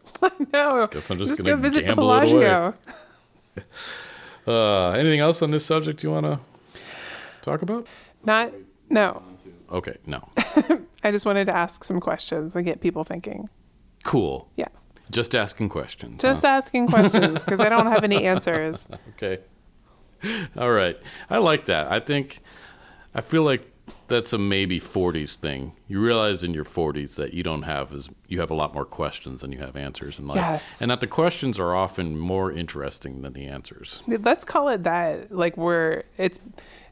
no. Guess I'm just go gonna go visit the gamble it away. Bellagio. Uh, anything else on this subject you want to talk about? Not no. Okay, no. I just wanted to ask some questions and get people thinking. Cool. Yes. Just asking questions. Just huh? asking questions because I don't have any answers. Okay. All right. I like that. I think, I feel like that's a maybe 40s thing. You realize in your 40s that you don't have as, you have a lot more questions than you have answers in life. Yes. And that the questions are often more interesting than the answers. Let's call it that. Like we're it's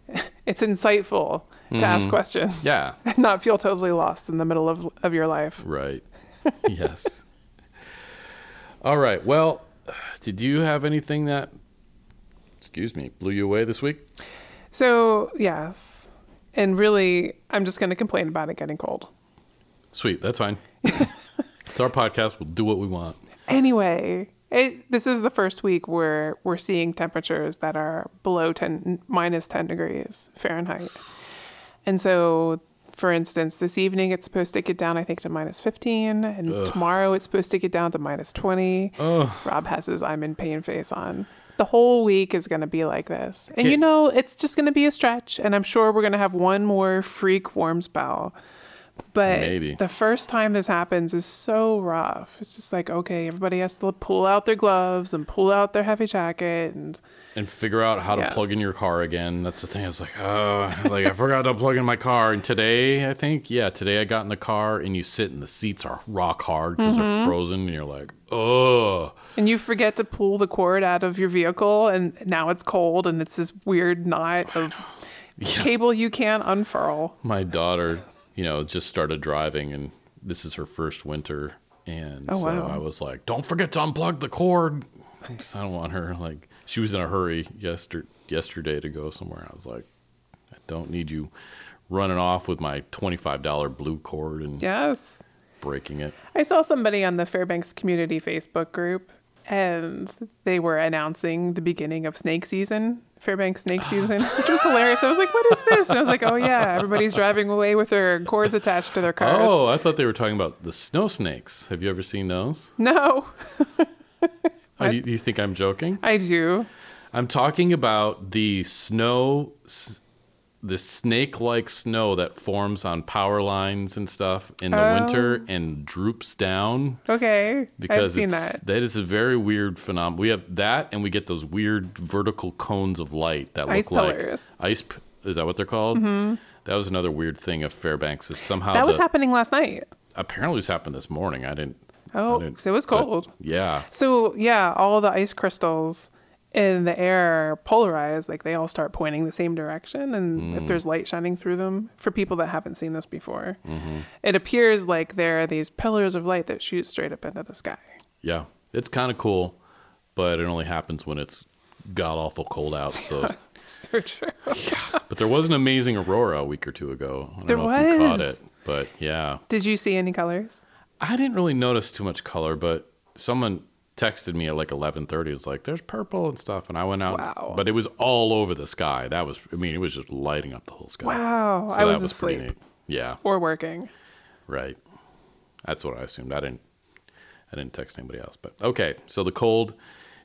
it's insightful to ask questions. Mm-hmm. Yeah. And not feel totally lost in the middle of of your life. Right. yes. All right. Well, did you have anything that, excuse me, blew you away this week? So yes. And really I'm just gonna complain about it getting cold. Sweet. That's fine. it's our podcast. We'll do what we want. Anyway, it, this is the first week where we're seeing temperatures that are below 10, minus 10 degrees Fahrenheit. And so, for instance, this evening it's supposed to get down, I think, to minus 15. And tomorrow it's supposed to get down to minus 20. Rob has his I'm in pain face on. The whole week is going to be like this. And Okay. you know, it's just going to be a stretch. And I'm sure we're going to have one more freak warm spell. But Maybe. the first time this happens is so rough. It's just like, okay, everybody has to pull out their gloves and pull out their heavy jacket and and figure out how to Yes. plug in your car again. That's the thing. It's like, oh, like I forgot to plug in my car. And today, I think, yeah, today I got in the car and you sit and the seats are rock hard because Mm-hmm. they're frozen, and you're like, oh, and you forget to pull the cord out of your vehicle and now it's cold and it's this weird knot of cable you can't unfurl. my daughter, you know, just started driving, and this is her first winter, and Oh, so wow. I was like, don't forget to unplug the cord. 'Cause I don't want her like she was in a hurry yester- yesterday to go somewhere. I was like, I don't need you running off with my twenty five dollar blue cord and Yes. breaking it. I saw somebody on the Fairbanks community Facebook group and they were announcing the beginning of snake season, Fairbanks snake season, which was hilarious. I was like, what is this? And I was like, oh yeah, everybody's driving away with their cords attached to their cars. Oh, I thought they were talking about the snow snakes. Have you ever seen those? No, Oh, you, you think I'm joking? I do. I'm talking about the snow, s- the snake-like snow that forms on power lines and stuff in the Oh. winter and droops down Okay. because I've seen it's, that. that is a very weird phenomenon. We have that, and we get those weird vertical cones of light that Ice look like pillars. ice. p- Is that what they're called? Mm-hmm. That was another weird thing of Fairbanks. Is somehow That was the- happening last night. apparently it's happened this morning. I didn't. I Oh, didn't- so it was cold. yeah. So yeah, all the ice crystals in the air polarize, like they all start pointing the same direction. And Mm. if there's light shining through them, for people that haven't seen this before, Mm-hmm. it appears like there are these pillars of light that shoot straight up into the sky. Yeah, it's kind of cool, but it only happens when it's god awful cold out. So, So true. but there was an amazing aurora a week or two ago. I don't There know if you caught it, but yeah, Did you see any colors? I didn't really notice too much color. But someone texted me at like eleven thirty. It's like there's purple and stuff, and I went out. Wow. But it was all over the sky. That was, I mean, it was just lighting up the whole sky. Wow, So I was pretty asleep. neat. Yeah, Or working? right. That's what I assumed. I didn't. I didn't text anybody else. But okay, so the cold,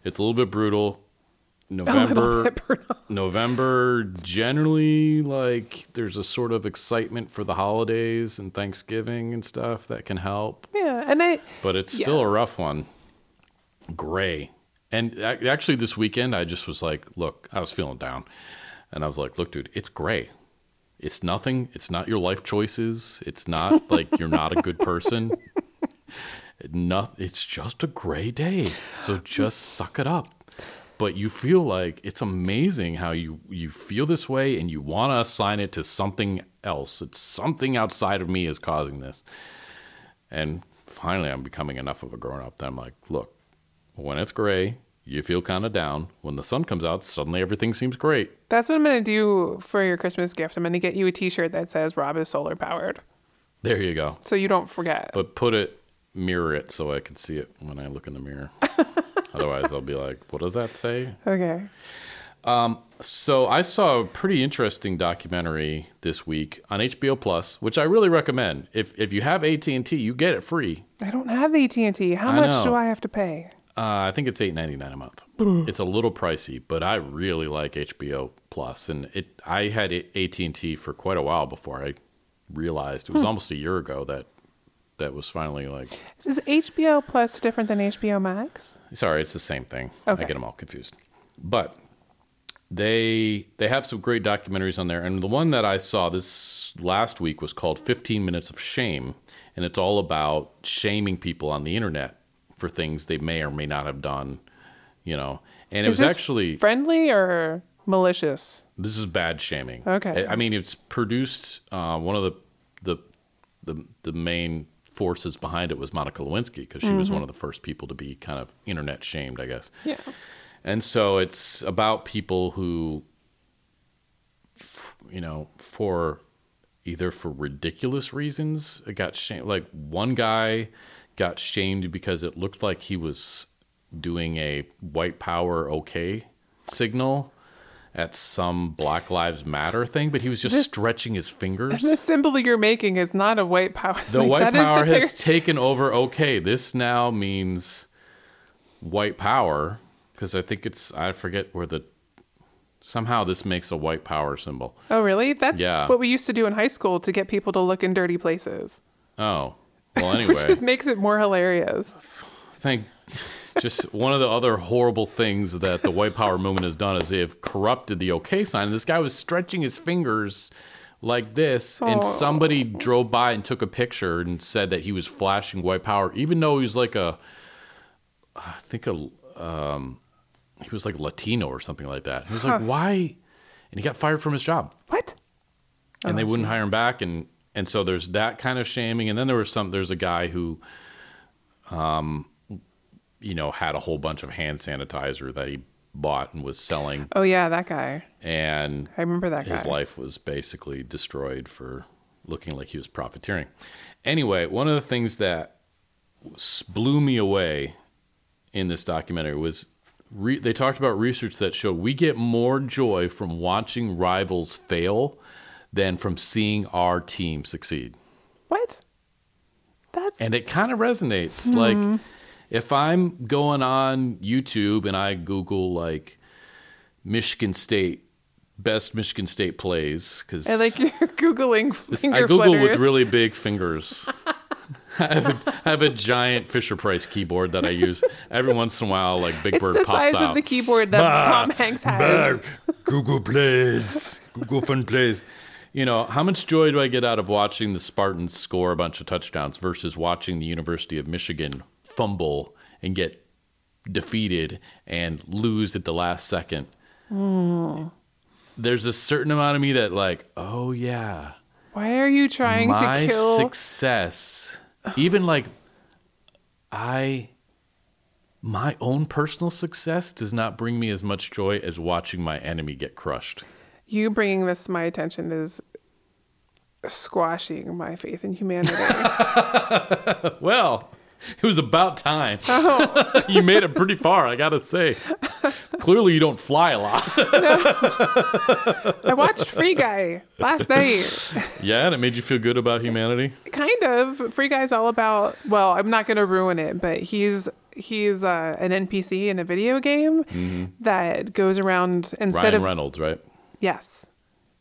it's a little bit brutal. November. bit brutal. November generally like there's a sort of excitement for the holidays and Thanksgiving and stuff that can help, Yeah, and I but it's still a rough one. Gray. And actually this weekend I just was like, look, I was feeling down. And I was like, look dude, it's gray. It's nothing. It's not your life choices. It's not like you're not a good person. Not, it's just a gray day. So just suck it up. But you feel like it's amazing how you, you feel this way and you want to assign it to something else. It's something outside of me is causing this. And finally, I'm becoming enough of a grown up that I'm like, look, when it's gray, you feel kind of down. When the sun comes out, suddenly everything seems great. that's what I'm gonna do for your Christmas gift. I'm gonna get you a T-shirt that says "Rob is solar powered," There you go. so you don't forget. But put it, mirror it so I can see it when I look in the mirror. Otherwise, I'll be like, what does that say? okay. Um, so I saw a pretty interesting documentary this week on HBO Plus, which I really recommend. If if you have AT and T, you get it free. I don't have AT and T. How I much know. do I have to pay? Uh, I think it's eight ninety nine a month. it's a little pricey, but I really like HBO Plus, and it. I had AT and T for quite a while before I realized it was almost a year ago that that was finally like. Is HBO Plus different than HBO Max? Sorry, it's the same thing. I get them all confused. But they they have some great documentaries on there, and the one that I saw this last week was called 15 Minutes of Shame, and it's all about shaming people on the internet for things they may or may not have done, you know. And it was actually friendly or malicious? this is bad shaming. Okay. I, mean, it's produced. Uh, one of the the the the main forces behind it was Monica Lewinsky because she was one of the first people to be kind of internet shamed, I guess. Yeah. And so it's about people who, f- you know, for either for ridiculous reasons, got shamed. Like one guy got shamed because it looked like he was doing a white power okay signal at some Black Lives Matter thing, but he was just stretching his fingers. The symbol you're making is not a white power. The Like, white is the power has taken over. Okay, this now means white power because I think it's I forget where the somehow this makes a white power symbol. Oh, really? That's Yeah. what we used to do in high school to get people to look in dirty places, Oh, well, which just makes it more hilarious. thank. Just one of the other horrible things that the white power movement has done is they have corrupted the OK sign. And This guy was stretching his fingers like this, and Oh. somebody drove by and took a picture and said that he was flashing white power, even though he was like a, I think a, um, he was like Latino or something like that. He was like, why? And he got fired from his job What? and they Oh, wouldn't hire him back and and so there's that kind of shaming. And then there was some there's a guy who um you know had a whole bunch of hand sanitizer that he bought and was selling. Oh yeah, that guy. and I remember that his life was basically destroyed for looking like he was profiteering. Anyway one of the things that blew me away in this documentary was re- they talked about research that showed we get more joy from watching rivals fail than from seeing our team succeed. What? That's And it kind of resonates. Hmm. Like if I'm going on YouTube and I Google like Michigan State best Michigan State plays because I like you're googling finger I Google flutters. with really big fingers. I, have a, I have a giant Fisher Price keyboard that I use every once in a while. Like Big It's Bird the pops size out. of the keyboard that Tom Hanks has. Google plays. Google fun plays. You know, how much joy do I get out of watching the Spartans score a bunch of touchdowns versus watching the University of Michigan fumble and get defeated and lose at the last second? Hmm. There's a certain amount of me that, like, oh, yeah, Why are you trying my to kill? success, even like I, my own personal success does not bring me as much joy as watching my enemy get crushed. You bringing this to my attention is squashing my faith in humanity. Well, it was about time. Oh. you made it pretty far, I gotta say. Clearly, you don't fly a lot. I watched Free Guy last night. yeah, and it made you feel good about humanity. kind of. Free Guy's all about. Well, I'm not going to ruin it, but he's he's uh, an NPC in a video game that goes around instead Mm-hmm. Ryan of Reynolds, right? Yes,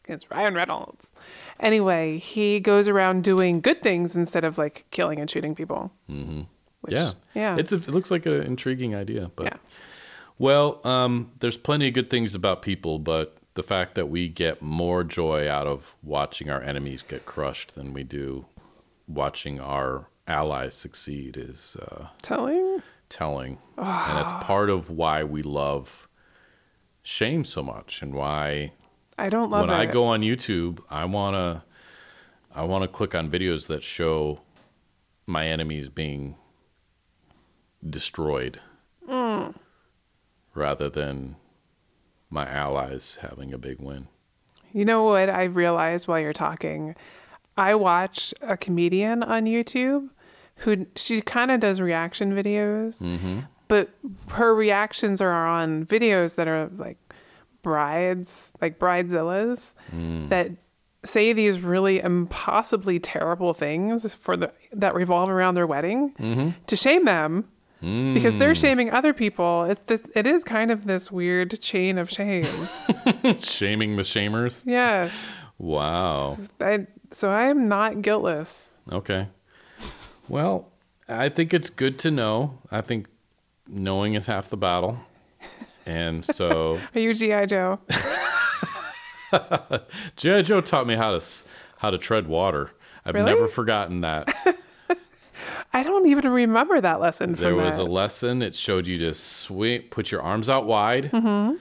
it's Ryan Reynolds. Anyway, he goes around doing good things instead of like killing and shooting people. Mm-hmm. Which, yeah, yeah, It's a, it looks like an intriguing idea, but yeah. Well, um, there's plenty of good things about people, but the fact that we get more joy out of watching our enemies get crushed than we do watching our allies succeed is uh, Telling. telling. and it's part of why we love shame so much and why I don't love when it. When I go on YouTube, I want to I want to click on videos that show my enemies being destroyed Mm. rather than my allies having a big win. You know what I realized while you're talking? I watch a comedian on YouTube who she kind of does reaction videos, Mm-hmm. but her reactions are on videos that are like brides, like bridezillas, Mm. that say these really impossibly terrible things for the that revolve around their wedding Mm-hmm. to shame them because Mm. they're shaming other people. It, this, it is kind of this weird chain of shame. Shaming the shamers. yes. Wow. I, so I am not guiltless. Okay. Well, I think it's good to know. I think knowing is half the battle. And so Are you G.I. Joe? G.I. Joe taught me how to how to tread water. I've Really? never forgotten that. I don't even remember that lesson there was a lesson. It showed you to swing, put your arms out wide, Mm-hmm.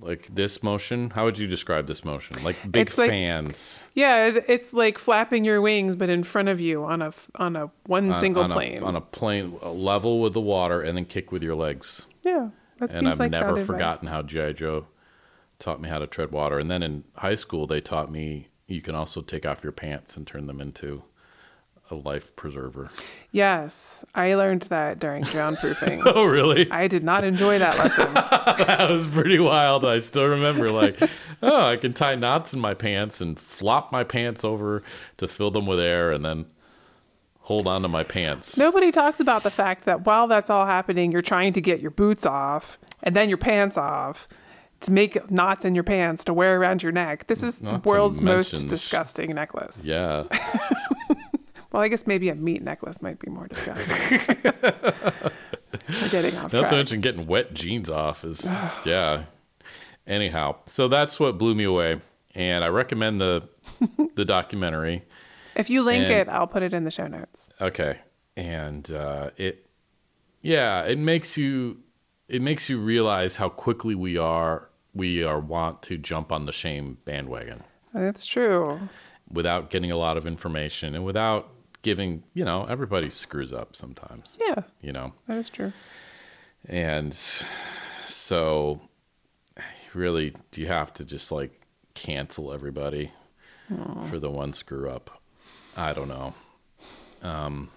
like this motion. How would you describe this motion? Like big It's like- fans Yeah, it's like flapping your wings, but in front of you on a on a one on- single on, plane. a, on a plane level with the water, and then kick with your legs. yeah, that and I've like never forgotten advice. how GI Joe taught me how to tread water. And then in high school, they taught me you can also take off your pants and turn them into a life preserver. Yes, I learned that during drown proofing. Oh, really? I did not enjoy that lesson. that was pretty wild. I still remember, like, oh, I can tie knots in my pants and flop my pants over to fill them with air, and then hold on to my pants. Nobody talks about the fact that while that's all happening, you're trying to get your boots off and then your pants off to make knots in your pants to wear around your neck. This is Not the world's most disgusting necklace. Yeah. Well, I guess maybe a meat necklace might be more disgusting. We're getting off Not to mention getting wet jeans off is yeah. Anyhow, so that's what blew me away, and I recommend the the documentary. If you link And- it, I'll put it in the show notes. Okay, and uh, it yeah, it makes you it makes you realize how quickly we are we are want to jump on the shame bandwagon That's true. without getting a lot of information and without giving you know everybody screws up sometimes Yeah, you know that is true. And so, really, do you have to just like cancel everybody for the one screw up? I don't know. Um,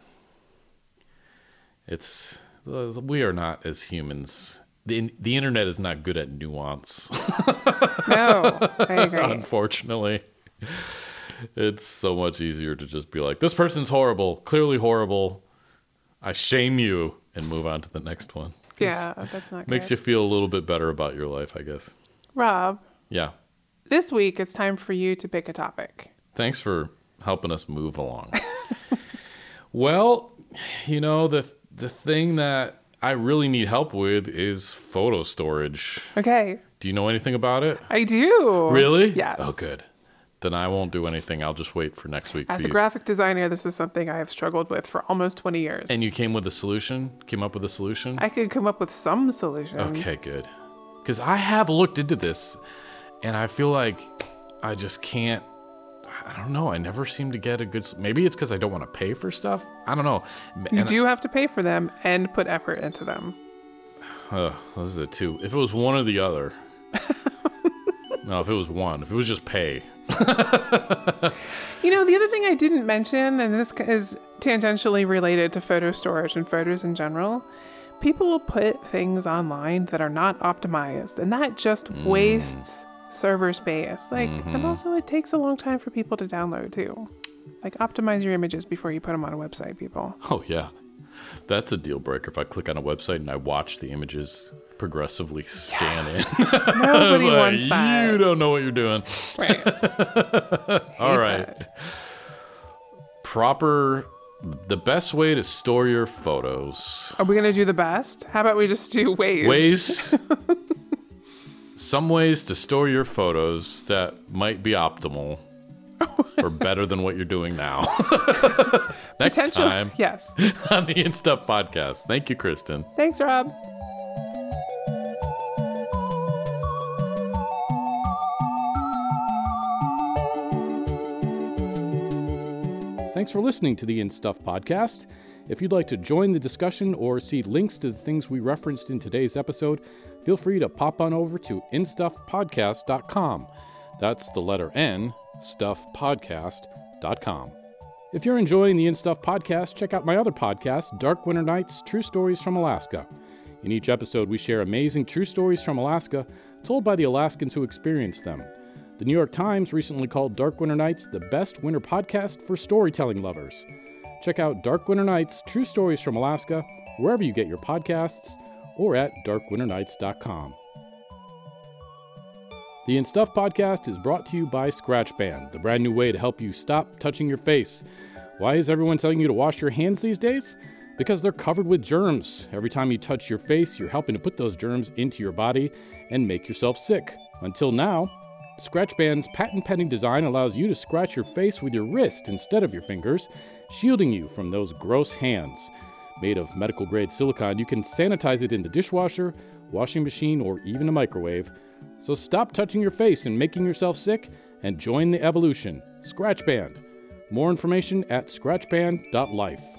it's we are not as humans. the The internet is not good at nuance. No, I agree. unfortunately, it's so much easier to just be like, "This person's horrible, clearly horrible. I shame you," and move on to the next one. yeah, that's not Makes good. you feel a little bit better about your life, I guess. Rob, Yeah. this week it's time for you to pick a topic. Thanks for helping us move along. well, you know, the the thing that I really need help with is photo storage. Okay, Do you know anything about it? I do. Really? Yes. Oh, good. Then I won't do anything. I'll just wait for next week As a you. graphic designer, this is something I have struggled with for almost 20 years. and you came with a solution? Came up with a solution? I could come up with some solutions. Okay, good. Because I have looked into this, and I feel like I just can't. I don't know. I never seem to get a good. Maybe it's because I don't want to pay for stuff. I don't know. You And- do have to pay for them and put effort into them. Uh, those are the two. If it was one or the other. no, if it was one. If it was just pay. You know, the other thing I didn't mention, and this is tangentially related to photo storage and photos in general, people will put things online that are not optimized, and that just Mm. wastes server space. Like, Mm-hmm. and also it takes a long time for people to download too. Like, optimize your images before you put them on a website, people. Oh, yeah. That's a deal breaker. If I click on a website and I watch the images progressively scan in. Nobody Like, wants that. You don't know what you're doing. Right. All right. that. Proper. The best way to store your photos. Are we going to do the best? How about we just do ways? Ways. Some ways to store your photos that might be optimal or better than what you're doing now. Next Potential. time Yes. on the InStuff podcast. Thank you, Kristen. Thanks, Rob. Thanks for listening to the In Stuff podcast. If you'd like to join the discussion or see links to the things we referenced in today's episode, feel free to pop on over to instuffpodcast.com. That's the letter N, stuffpodcast.com. If you're enjoying the In Stuff podcast, check out my other podcast, Dark Winter Nights True Stories from Alaska. In each episode, we share amazing true stories from Alaska told by the Alaskans who experienced them. The New York Times recently called Dark Winter Nights the best winter podcast for storytelling lovers. Check out Dark Winter Nights True Stories from Alaska wherever you get your podcasts or at darkwinternights.com. The In Stuff podcast is brought to you by Scratch Band, the brand new way to help you stop touching your face. Why is everyone telling you to wash your hands these days? Because they're covered with germs. Every time you touch your face, you're helping to put those germs into your body and make yourself sick. Until now, Scratch Band's patent pending design allows you to scratch your face with your wrist instead of your fingers, shielding you from those gross hands. Made of medical grade silicone, you can sanitize it in the dishwasher, washing machine, or even a microwave. So stop touching your face and making yourself sick and join the evolution. Scratch Band. More information at scratchband.life.